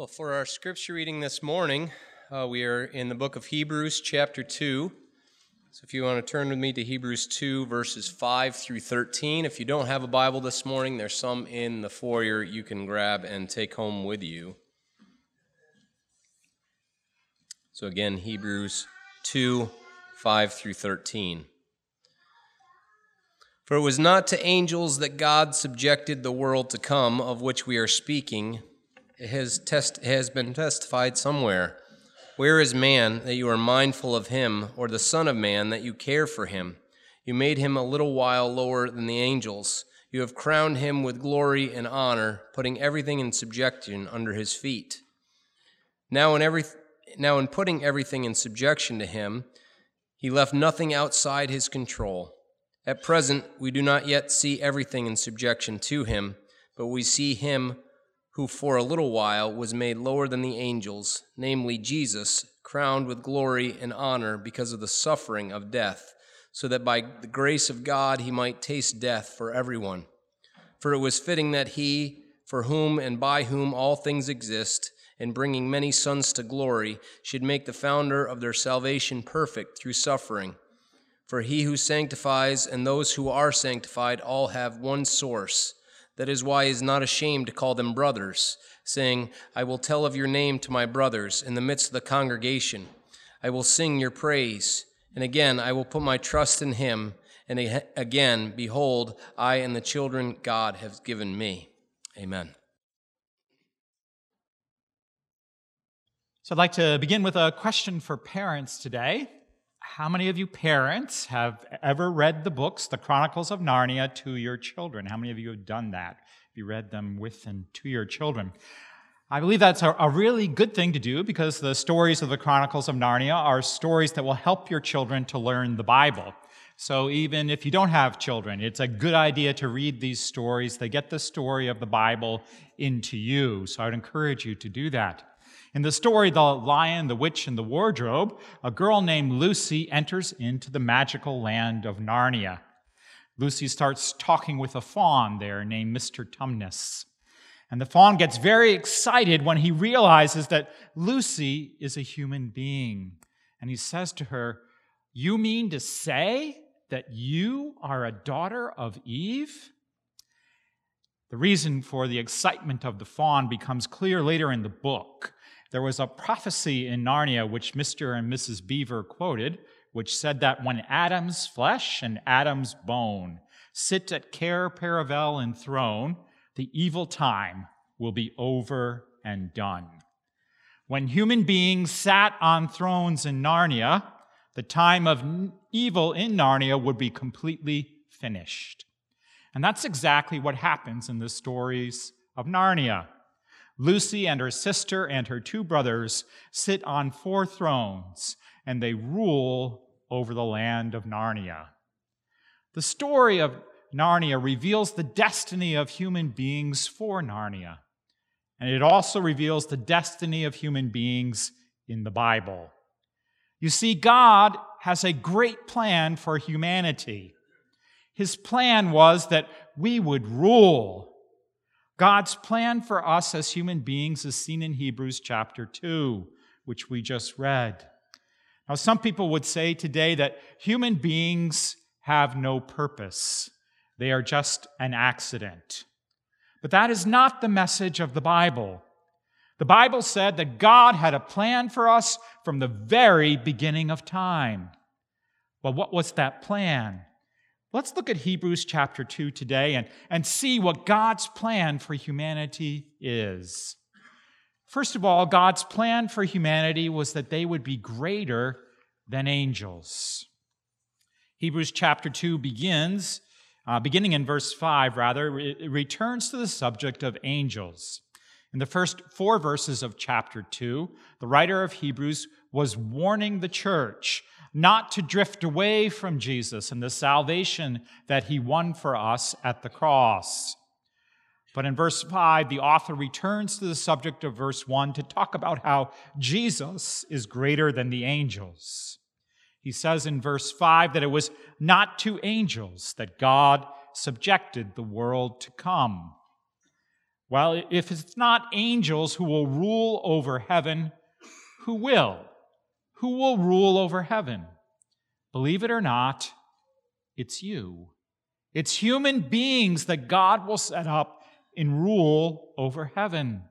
Well, for our scripture reading this morning, uh, we are in the book of Hebrews, chapter 2. So if you want to turn with me to Hebrews 2, verses 5 through 13. If you don't have a Bible this morning, there's some in the foyer you can grab and take home with you. So again, Hebrews 2, 5 through 13. For it was not to angels that God subjected the world to come, of which we are speaking. Has, test, has been testified somewhere. Where is man that you are mindful of him, or the Son of Man that you care for him? You made him a little while lower than the angels. You have crowned him with glory and honor, putting everything in subjection under his feet. Now in, every, now, in putting everything in subjection to him, he left nothing outside his control. At present, we do not yet see everything in subjection to him, but we see him who for a little while was made lower than the angels, namely Jesus, crowned with glory and honor because of the suffering of death, so that by the grace of God he might taste death for everyone. For it was fitting that he, for whom and by whom all things exist, in bringing many sons to glory, should make the founder of their salvation perfect through suffering. For he who sanctifies and those who are sanctified all have one source. That is why he is not ashamed to call them brothers, saying, I will tell of your name to my brothers in the midst of the congregation. I will sing your praise. And again, I will put my trust in him. And again, behold, I and the children God has given me. Amen. So I'd like to begin with a question for parents today. How many of you parents have ever read the books, The Chronicles of Narnia, to your children? How many of you have done that? Have you read them with and to your children? I believe that's a, a, really good thing to do because the stories of the Chronicles of Narnia are stories that will help your children to learn the Bible. So even if you don't have children, it's a good idea to read these stories. They get the story of the Bible into you. So I would encourage you to do that. In the story, The Lion, the Witch, and the Wardrobe, a girl named Lucy enters into the magical land of Narnia. Lucy starts talking with a faun there named Mr. Tumnus. And the faun gets very excited when he realizes that Lucy is a human being. And he says to her, You mean to say that you are a daughter of Eve? The reason for the excitement of the faun becomes clear later in the book. There was a prophecy in Narnia which Mr. and Mrs. Beaver quoted, which said that when Adam's flesh and Adam's bone sit at Cair, Paravel enthroned, the evil time will be over and done. When human beings sat on thrones in Narnia, the time of evil in Narnia would be completely finished. And that's exactly what happens in the stories of Narnia. Lucy and her sister and her two brothers sit on four thrones, and they rule over the land of Narnia. The story of Narnia reveals the destiny of human beings for Narnia, and it also reveals the destiny of human beings in the Bible. You see, God has a great plan for humanity. His plan was that we would rule God's plan for us as human beings is seen in Hebrews chapter 2, which we just read. Now, some people would say today that human beings have no purpose, they are just an accident. But that is not the message of the Bible. The Bible said that God had a plan for us from the very beginning of time. Well, what was that plan? Let's look at Hebrews chapter 2 today and, and see what God's plan for humanity is. First of all, God's plan for humanity was that they would be greater than angels. Hebrews chapter 2 begins, uh, beginning in verse 5, rather, it returns to the subject of angels. In the first four verses of chapter 2, the writer of Hebrews was warning the church not to drift away from Jesus and the salvation that he won for us at the cross. But in verse 5, the author returns to the subject of verse 1 to talk about how Jesus is greater than the angels. He says in verse 5 that it was not to angels that God subjected the world to come. Well, if it's not angels who will rule over heaven, who will? Who will rule over heaven? Believe it or not, it's you. It's human beings that God will set up in rule over heaven.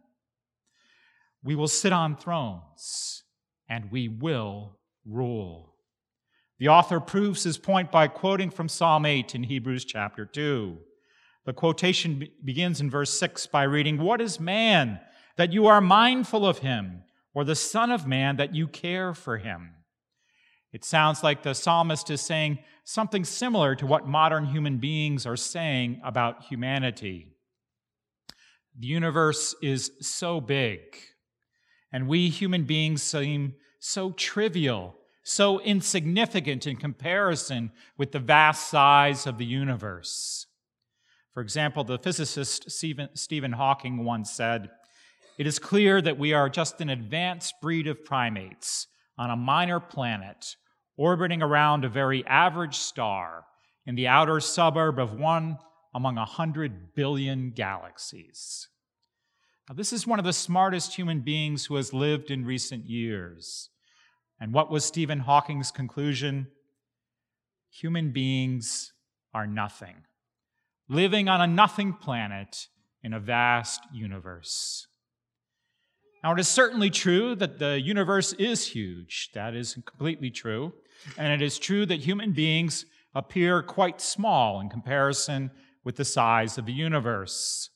We will sit on thrones and we will rule. The author proves his point by quoting from Psalm 8 in Hebrews chapter 2. The quotation begins in verse 6 by reading, What is man that you are mindful of him, or the Son of Man that you care for him? It sounds like the psalmist is saying something similar to what modern human beings are saying about humanity. The universe is so big, and we human beings seem so trivial, so insignificant in comparison with the vast size of the universe. For example, the physicist Stephen Hawking once said, It is clear that we are just an advanced breed of primates on a minor planet orbiting around a very average star in the outer suburb of one among a hundred billion galaxies. Now, this is one of the smartest human beings who has lived in recent years. And what was Stephen Hawking's conclusion? Human beings are nothing, living on a nothing planet in a vast universe. Now, it is certainly true that the universe is huge. That is completely true. And it is true that human beings appear quite small in comparison with the size of the universe.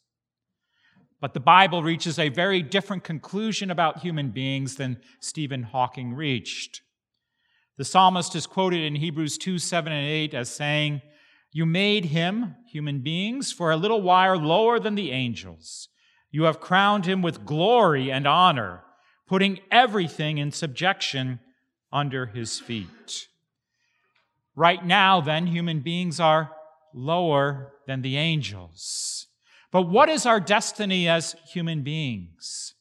But the Bible reaches a very different conclusion about human beings than Stephen Hawking reached. The psalmist is quoted in Hebrews 2 7 and 8 as saying, You made him, human beings, for a little while lower than the angels. You have crowned him with glory and honor, putting everything in subjection under his feet. Right now, then, human beings are lower than the angels. But what is our destiny as human beings?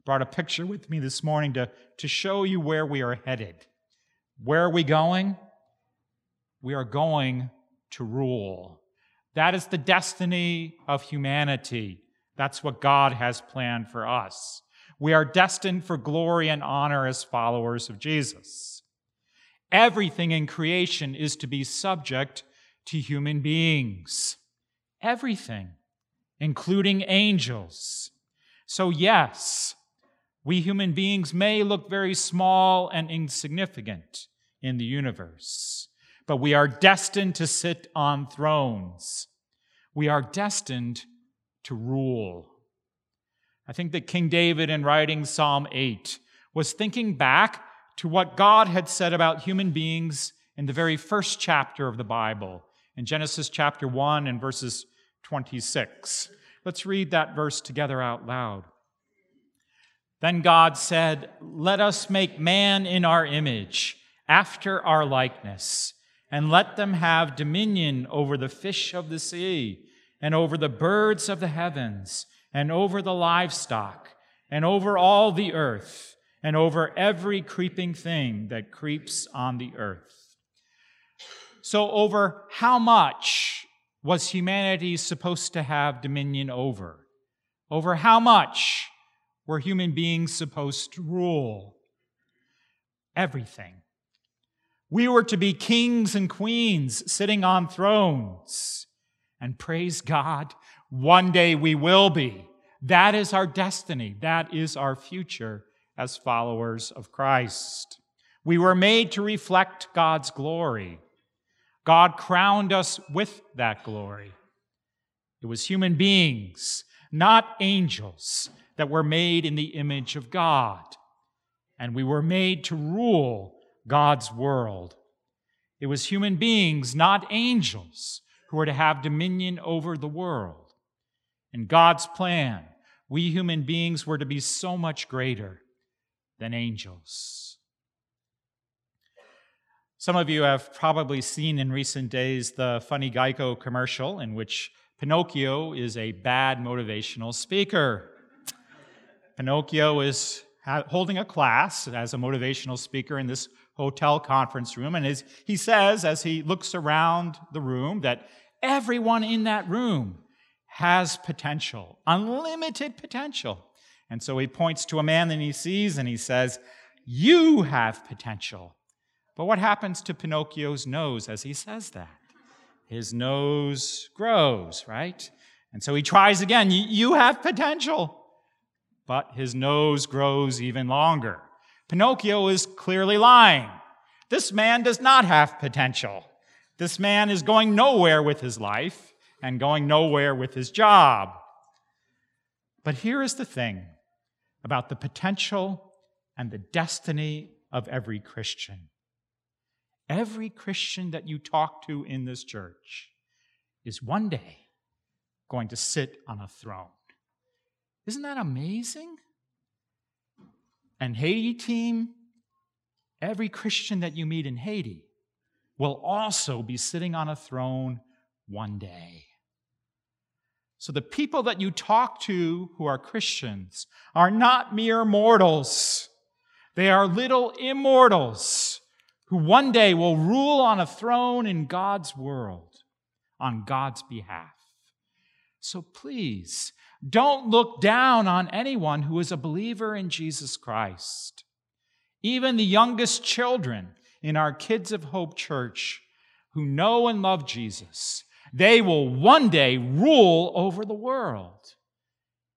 I brought a picture with me this morning to, to show you where we are headed. Where are we going? We are going to rule. That is the destiny of humanity. That's what God has planned for us. We are destined for glory and honor as followers of Jesus. Everything in creation is to be subject to human beings. Everything including angels. So, yes, we human beings may look very small and insignificant in the universe, but we are destined to sit on thrones. We are destined to rule. I think that King David, in writing Psalm 8, was thinking back to what God had said about human beings in the very first chapter of the Bible, in Genesis chapter 1 and verses 26. Let's read that verse together out loud. Then God said, Let us make man in our image, after our likeness, and let them have dominion over the fish of the sea, and over the birds of the heavens, and over the livestock, and over all the earth, and over every creeping thing that creeps on the earth. So, over how much was humanity supposed to have dominion over? Over how much were human beings supposed to rule? Everything. We were to be kings and queens sitting on thrones. And praise God, one day we will be. That is our destiny. That is our future as followers of Christ. We were made to reflect God's glory. God crowned us with that glory. It was human beings, not angels, that were made in the image of God. And we were made to rule God's world. It was human beings, not angels, who were to have dominion over the world. In God's plan, we human beings were to be so much greater than angels. Some of you have probably seen in recent days the funny Geico commercial in which Pinocchio is a bad motivational speaker. Pinocchio is holding a class as a motivational speaker in this hotel conference room, and as he says, as he looks around the room, that everyone in that room has potential, unlimited potential. And so he points to a man that he sees and he says, You have potential. But what happens to Pinocchio's nose as he says that? His nose grows, right? And so he tries again, You have potential. But his nose grows even longer. Pinocchio is clearly lying. This man does not have potential. This man is going nowhere with his life and going nowhere with his job. But here is the thing about the potential and the destiny of every Christian. Every Christian that you talk to in this church is one day going to sit on a throne. Isn't that amazing? And Haiti team, every Christian that you meet in Haiti will also be sitting on a throne one day. So the people that you talk to who are Christians are not mere mortals. They are little immortals who one day will rule on a throne in God's world on God's behalf. So please, don't look down on anyone who is a believer in Jesus Christ. Even the youngest children in our Kids of Hope church who know and love Jesus, they will one day rule over the world.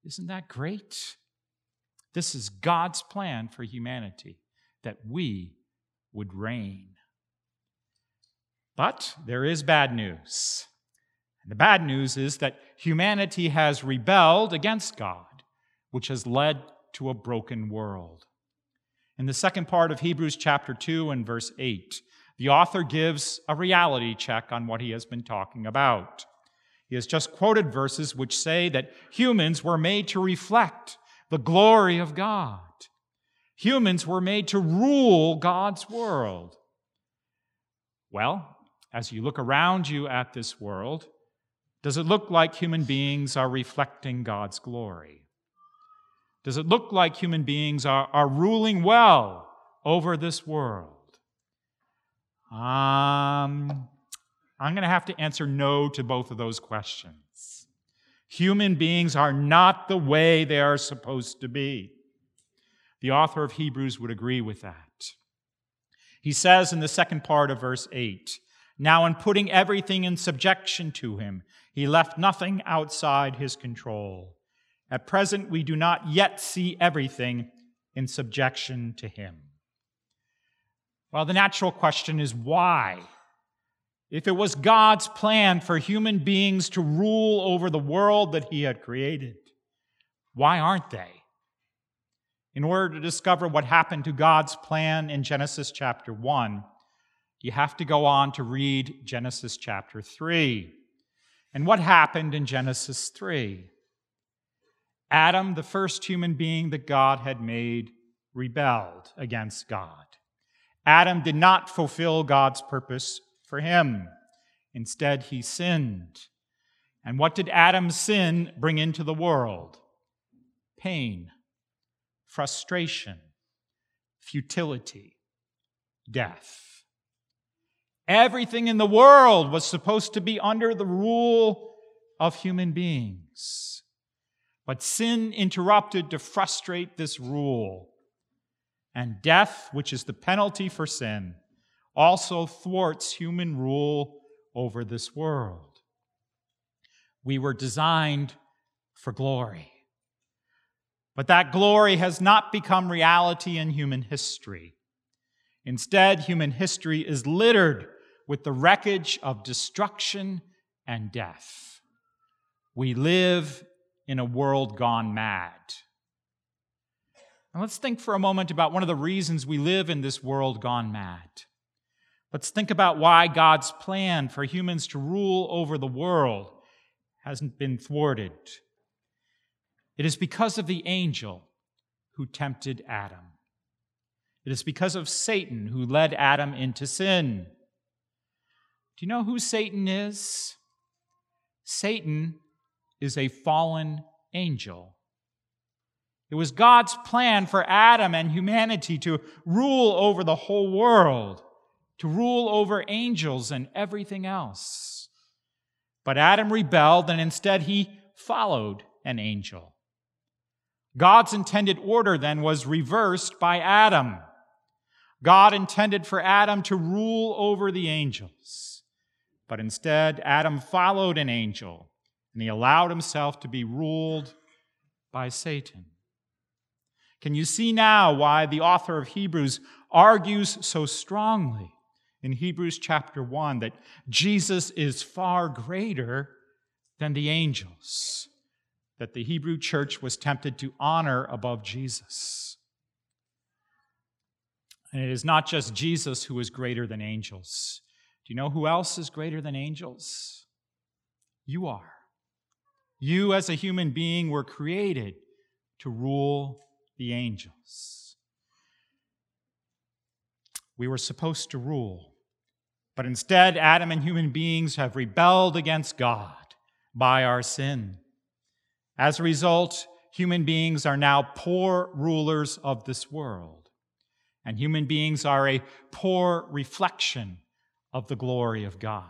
Isn't that great? This is God's plan for humanity that we would reign. But there is bad news. The bad news is that humanity has rebelled against God, which has led to a broken world. In the second part of Hebrews chapter 2 and verse 8, the author gives a reality check on what he has been talking about. He has just quoted verses which say that humans were made to reflect the glory of God. Humans were made to rule God's world. Well, as you look around you at this world, does it look like human beings are reflecting God's glory? Does it look like human beings are, are ruling well over this world? Um, I'm going to have to answer no to both of those questions. Human beings are not the way they are supposed to be. The author of Hebrews would agree with that. He says in the second part of verse 8 Now, in putting everything in subjection to him, he left nothing outside his control. At present, we do not yet see everything in subjection to him. Well, the natural question is why? If it was God's plan for human beings to rule over the world that he had created, why aren't they? In order to discover what happened to God's plan in Genesis chapter 1, you have to go on to read Genesis chapter 3. And what happened in Genesis 3? Adam, the first human being that God had made, rebelled against God. Adam did not fulfill God's purpose for him. Instead, he sinned. And what did Adam's sin bring into the world? Pain, frustration, futility, death. Everything in the world was supposed to be under the rule of human beings. But sin interrupted to frustrate this rule. And death, which is the penalty for sin, also thwarts human rule over this world. We were designed for glory. But that glory has not become reality in human history. Instead, human history is littered with the wreckage of destruction and death. We live in a world gone mad. Now let's think for a moment about one of the reasons we live in this world gone mad. Let's think about why God's plan for humans to rule over the world hasn't been thwarted. It is because of the angel who tempted Adam. It is because of Satan who led Adam into sin. Do you know who Satan is? Satan is a fallen angel. It was God's plan for Adam and humanity to rule over the whole world, to rule over angels and everything else. But Adam rebelled, and instead he followed an angel. God's intended order then was reversed by Adam. God intended for Adam to rule over the angels, but instead, Adam followed an angel and he allowed himself to be ruled by Satan. Can you see now why the author of Hebrews argues so strongly in Hebrews chapter 1 that Jesus is far greater than the angels, that the Hebrew church was tempted to honor above Jesus? And it is not just Jesus who is greater than angels. Do you know who else is greater than angels? You are. You, as a human being, were created to rule the angels. We were supposed to rule, but instead, Adam and human beings have rebelled against God by our sin. As a result, human beings are now poor rulers of this world, and human beings are a poor reflection of the glory of God.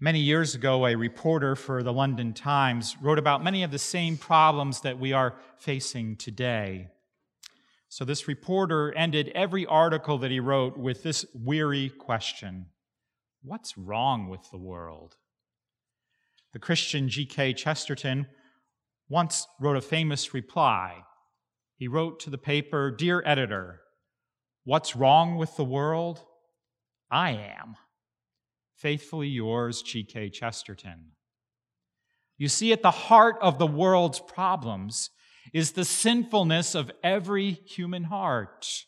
Many years ago, a reporter for the London Times wrote about many of the same problems that we are facing today. So, this reporter ended every article that he wrote with this weary question What's wrong with the world? The Christian G.K. Chesterton once wrote a famous reply. He wrote to the paper Dear editor, what's wrong with the world? I am. Faithfully yours, G.K. Chesterton. You see, at the heart of the world's problems is the sinfulness of every human heart.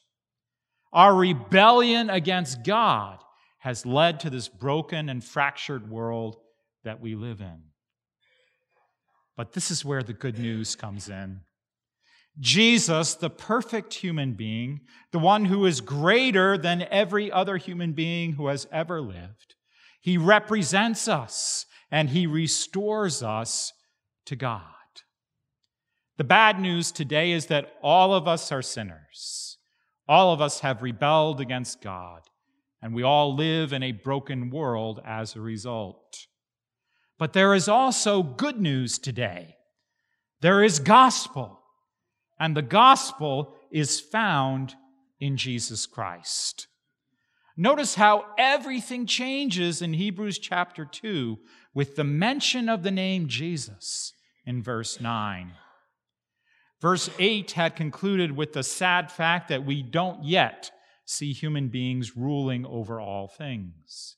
Our rebellion against God has led to this broken and fractured world that we live in. But this is where the good news comes in. Jesus, the perfect human being, the one who is greater than every other human being who has ever lived, he represents us and he restores us to God. The bad news today is that all of us are sinners. All of us have rebelled against God, and we all live in a broken world as a result. But there is also good news today. There is gospel, and the gospel is found in Jesus Christ. Notice how everything changes in Hebrews chapter 2 with the mention of the name Jesus in verse 9. Verse 8 had concluded with the sad fact that we don't yet see human beings ruling over all things.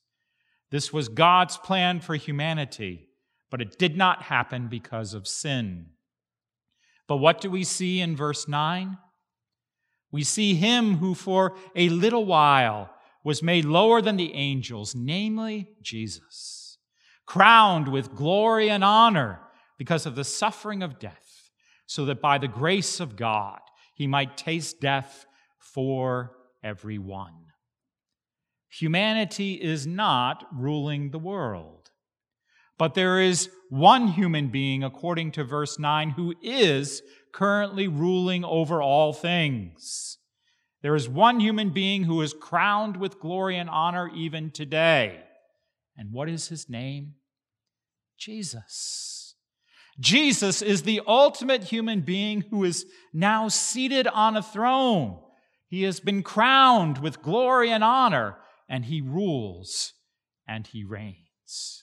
This was God's plan for humanity, but it did not happen because of sin. But what do we see in verse 9? We see him who for a little while was made lower than the angels, namely Jesus, crowned with glory and honor because of the suffering of death, so that by the grace of God he might taste death for everyone. Humanity is not ruling the world, but there is one human being, according to verse 9, who is currently ruling over all things. There is one human being who is crowned with glory and honor even today. And what is his name? Jesus. Jesus is the ultimate human being who is now seated on a throne. He has been crowned with glory and honor, and he rules and he reigns.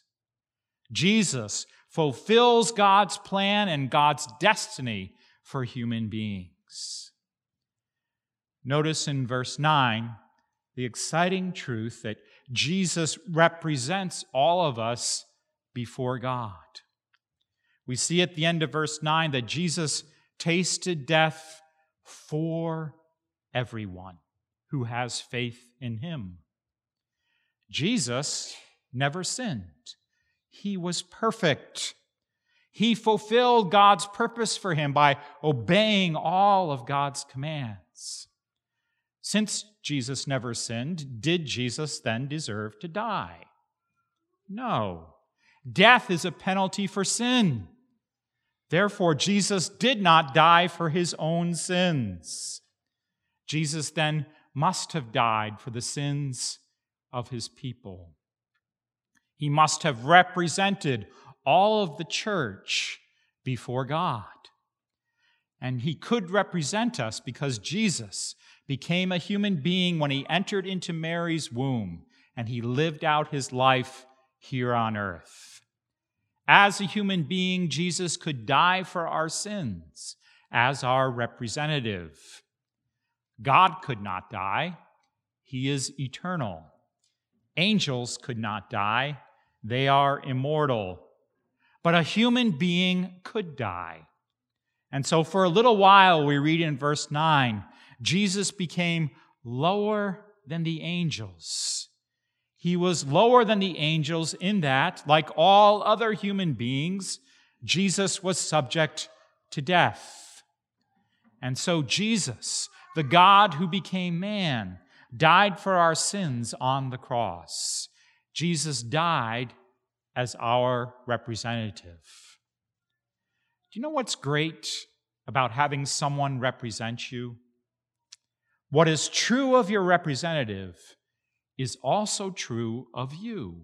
Jesus fulfills God's plan and God's destiny for human beings. Notice in verse 9 the exciting truth that Jesus represents all of us before God. We see at the end of verse 9 that Jesus tasted death for everyone who has faith in him. Jesus never sinned, he was perfect. He fulfilled God's purpose for him by obeying all of God's commands. Since Jesus never sinned, did Jesus then deserve to die? No. Death is a penalty for sin. Therefore, Jesus did not die for his own sins. Jesus then must have died for the sins of his people. He must have represented all of the church before God. And he could represent us because Jesus became a human being when he entered into Mary's womb and he lived out his life here on earth. As a human being, Jesus could die for our sins as our representative. God could not die, he is eternal. Angels could not die, they are immortal. But a human being could die. And so, for a little while, we read in verse 9 Jesus became lower than the angels. He was lower than the angels in that, like all other human beings, Jesus was subject to death. And so Jesus, the God who became man, died for our sins on the cross. Jesus died as our representative. Do you know what's great about having someone represent you? What is true of your representative is also true of you.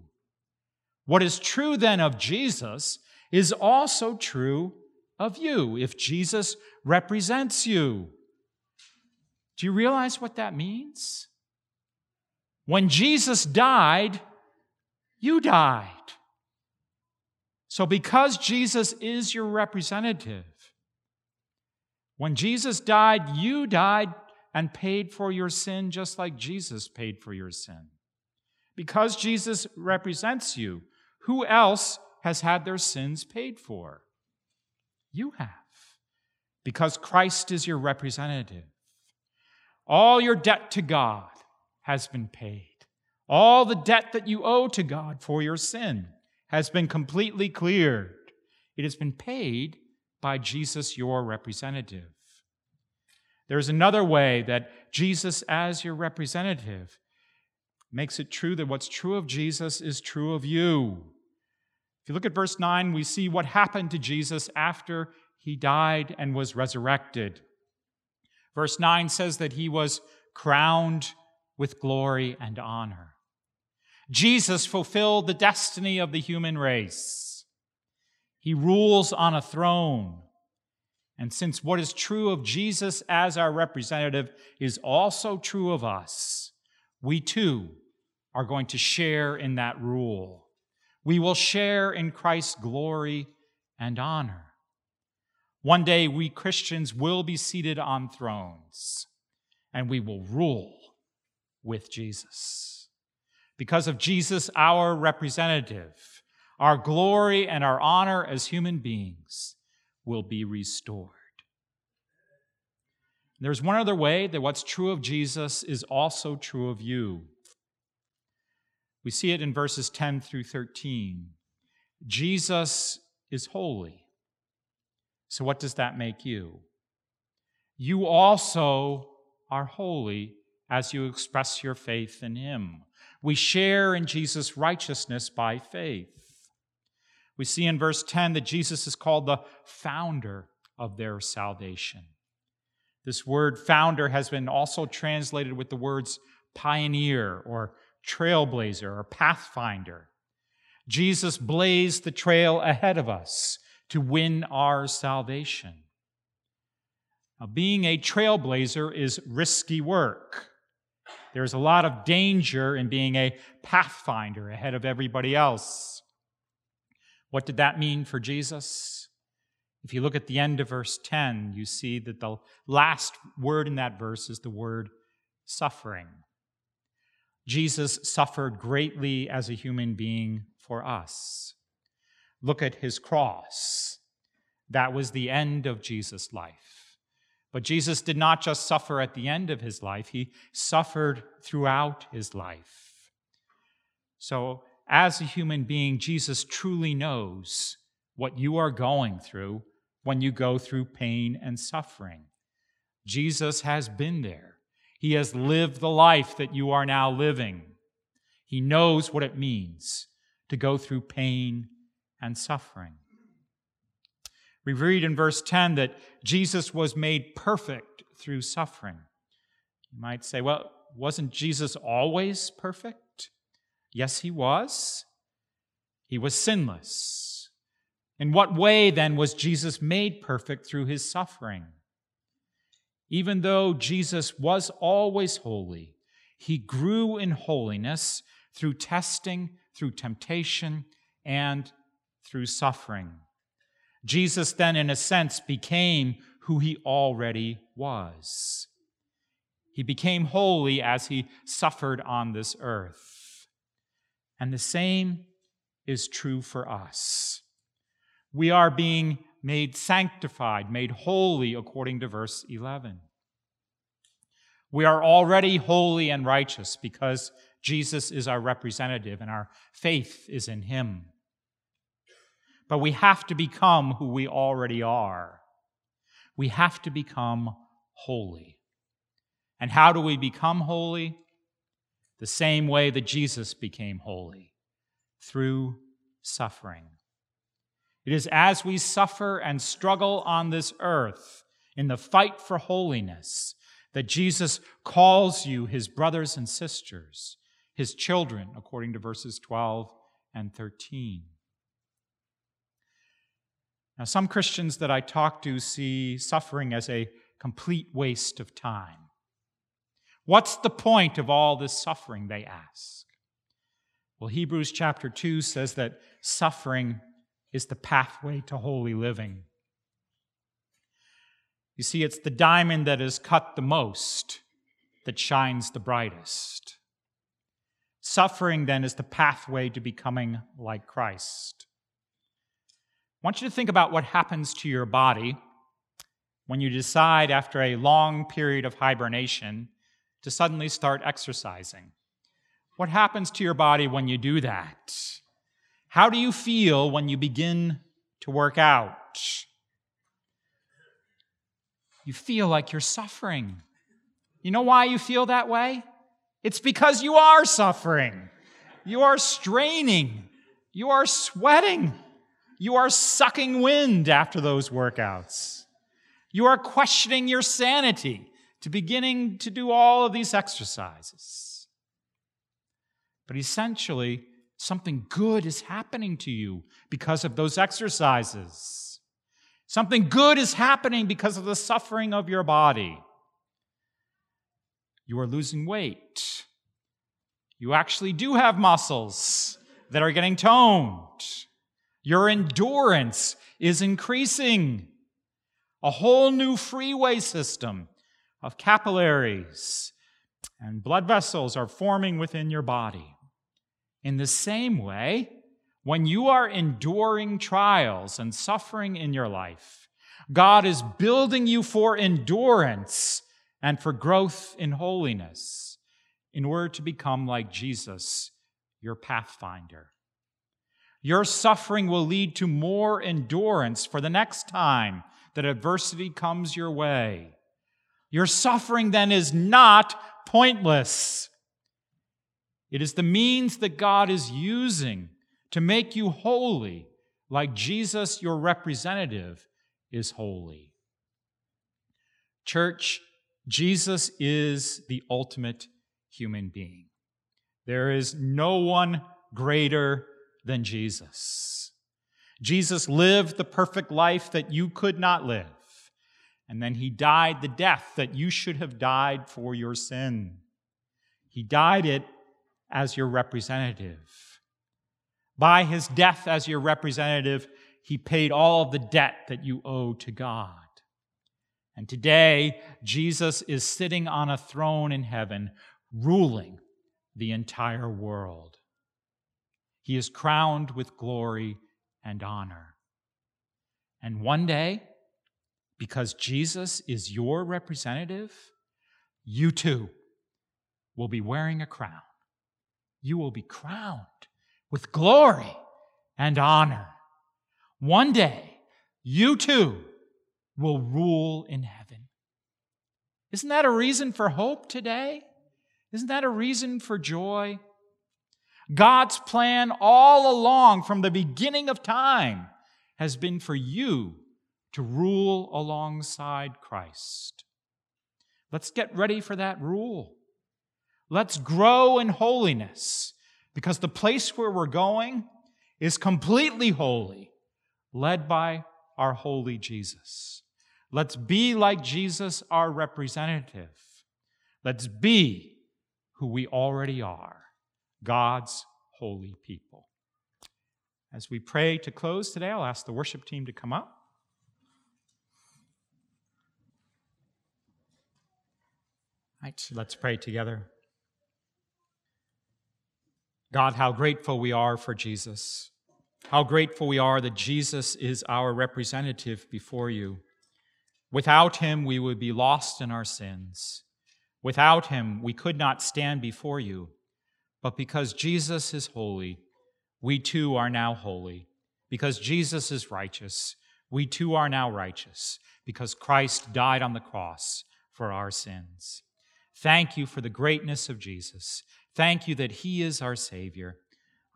What is true then of Jesus is also true of you if Jesus represents you. Do you realize what that means? When Jesus died, you died. So, because Jesus is your representative, when Jesus died, you died and paid for your sin just like Jesus paid for your sin. Because Jesus represents you, who else has had their sins paid for? You have. Because Christ is your representative. All your debt to God has been paid. All the debt that you owe to God for your sin has been completely cleared. It has been paid by Jesus, your representative. There's another way that Jesus, as your representative, makes it true that what's true of Jesus is true of you. If you look at verse 9, we see what happened to Jesus after he died and was resurrected. Verse 9 says that he was crowned with glory and honor. Jesus fulfilled the destiny of the human race. He rules on a throne and since what is true of Jesus as our representative is also true of us, we too are going to share in that rule. We will share in Christ's glory and honor. One day, we Christians will be seated on thrones and we will rule with Jesus. Because of Jesus, our representative, our glory and our honor as human beings will be restored. There's one other way that what's true of Jesus is also true of you. We see it in verses 10 through 13. Jesus is holy. So, what does that make you? You also are holy as you express your faith in Him. We share in Jesus' righteousness by faith. We see in verse 10 that Jesus is called the founder of their salvation. This word founder has been also translated with the words pioneer or trailblazer or pathfinder. Jesus blazed the trail ahead of us to win our salvation. Now, being a trailblazer is risky work. There's a lot of danger in being a pathfinder ahead of everybody else. What did that mean for Jesus? If you look at the end of verse 10, you see that the last word in that verse is the word suffering. Jesus suffered greatly as a human being for us. Look at his cross. That was the end of Jesus' life. But Jesus did not just suffer at the end of his life, he suffered throughout his life. So as a human being, Jesus truly knows what you are going through when you go through pain and suffering. Jesus has been there. He has lived the life that you are now living. He knows what it means to go through pain and suffering. We read in verse 10 that Jesus was made perfect through suffering. You might say, well, wasn't Jesus always perfect? Yes, he was. He was sinless. In what way, then, was Jesus made perfect through his suffering? Even though Jesus was always holy, he grew in holiness through testing, through temptation, and through suffering. Jesus then, in a sense, became who he already was. He became holy as he suffered on this earth. And the same is true for us. We are being made sanctified, made holy, according to verse 11. We are already holy and righteous because Jesus is our representative and our faith is in him. But we have to become who we already are. We have to become holy. And how do we become holy? The same way that Jesus became holy through suffering. It is as we suffer and struggle on this earth in the fight for holiness that Jesus calls you his brothers and sisters, his children, according to verses 12 and 13. Now, some Christians that I talk to see suffering as a complete waste of time. What's the point of all this suffering, they ask? Well, Hebrews chapter 2 says that suffering is the pathway to holy living. You see, it's the diamond that is cut the most that shines the brightest. Suffering, then, is the pathway to becoming like Christ. Want you to think about what happens to your body when you decide, after a long period of hibernation, to suddenly start exercising. What happens to your body when you do that? How do you feel when you begin to work out? You feel like you're suffering. You know why you feel that way? It's because you are suffering. You are straining. You are sweating. You are sucking wind after those workouts. You are questioning your sanity to beginning to do all of these exercises. But essentially, something good is happening to you because of those exercises. Something good is happening because of the suffering of your body. You are losing weight. You actually do have muscles that are getting toned. Your endurance is increasing. A whole new freeway system of capillaries and blood vessels are forming within your body. In the same way, when you are enduring trials and suffering in your life, God is building you for endurance and for growth in holiness in order to become like Jesus, your pathfinder. Your suffering will lead to more endurance for the next time that adversity comes your way. Your suffering then is not pointless. It is the means that God is using to make you holy, like Jesus, your representative, is holy. Church, Jesus is the ultimate human being. There is no one greater than Jesus. Jesus lived the perfect life that you could not live. And then he died the death that you should have died for your sin. He died it as your representative. By his death as your representative, he paid all of the debt that you owe to God. And today, Jesus is sitting on a throne in heaven, ruling the entire world. He is crowned with glory and honor. And one day, because Jesus is your representative, you too will be wearing a crown. You will be crowned with glory and honor. One day, you too will rule in heaven. Isn't that a reason for hope today? Isn't that a reason for joy? God's plan all along from the beginning of time has been for you to rule alongside Christ. Let's get ready for that rule. Let's grow in holiness because the place where we're going is completely holy, led by our holy Jesus. Let's be like Jesus, our representative. Let's be who we already are God's holy people. As we pray to close today, I'll ask the worship team to come up. Right, let's pray together. God, how grateful we are for Jesus. How grateful we are that Jesus is our representative before you. Without him, we would be lost in our sins. Without him, we could not stand before you. But because Jesus is holy, we too are now holy. Because Jesus is righteous, we too are now righteous. Because Christ died on the cross for our sins. Thank you for the greatness of Jesus. Thank you that he is our Savior.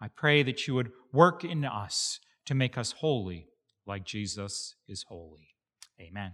I pray that you would work in us to make us holy like Jesus is holy. Amen.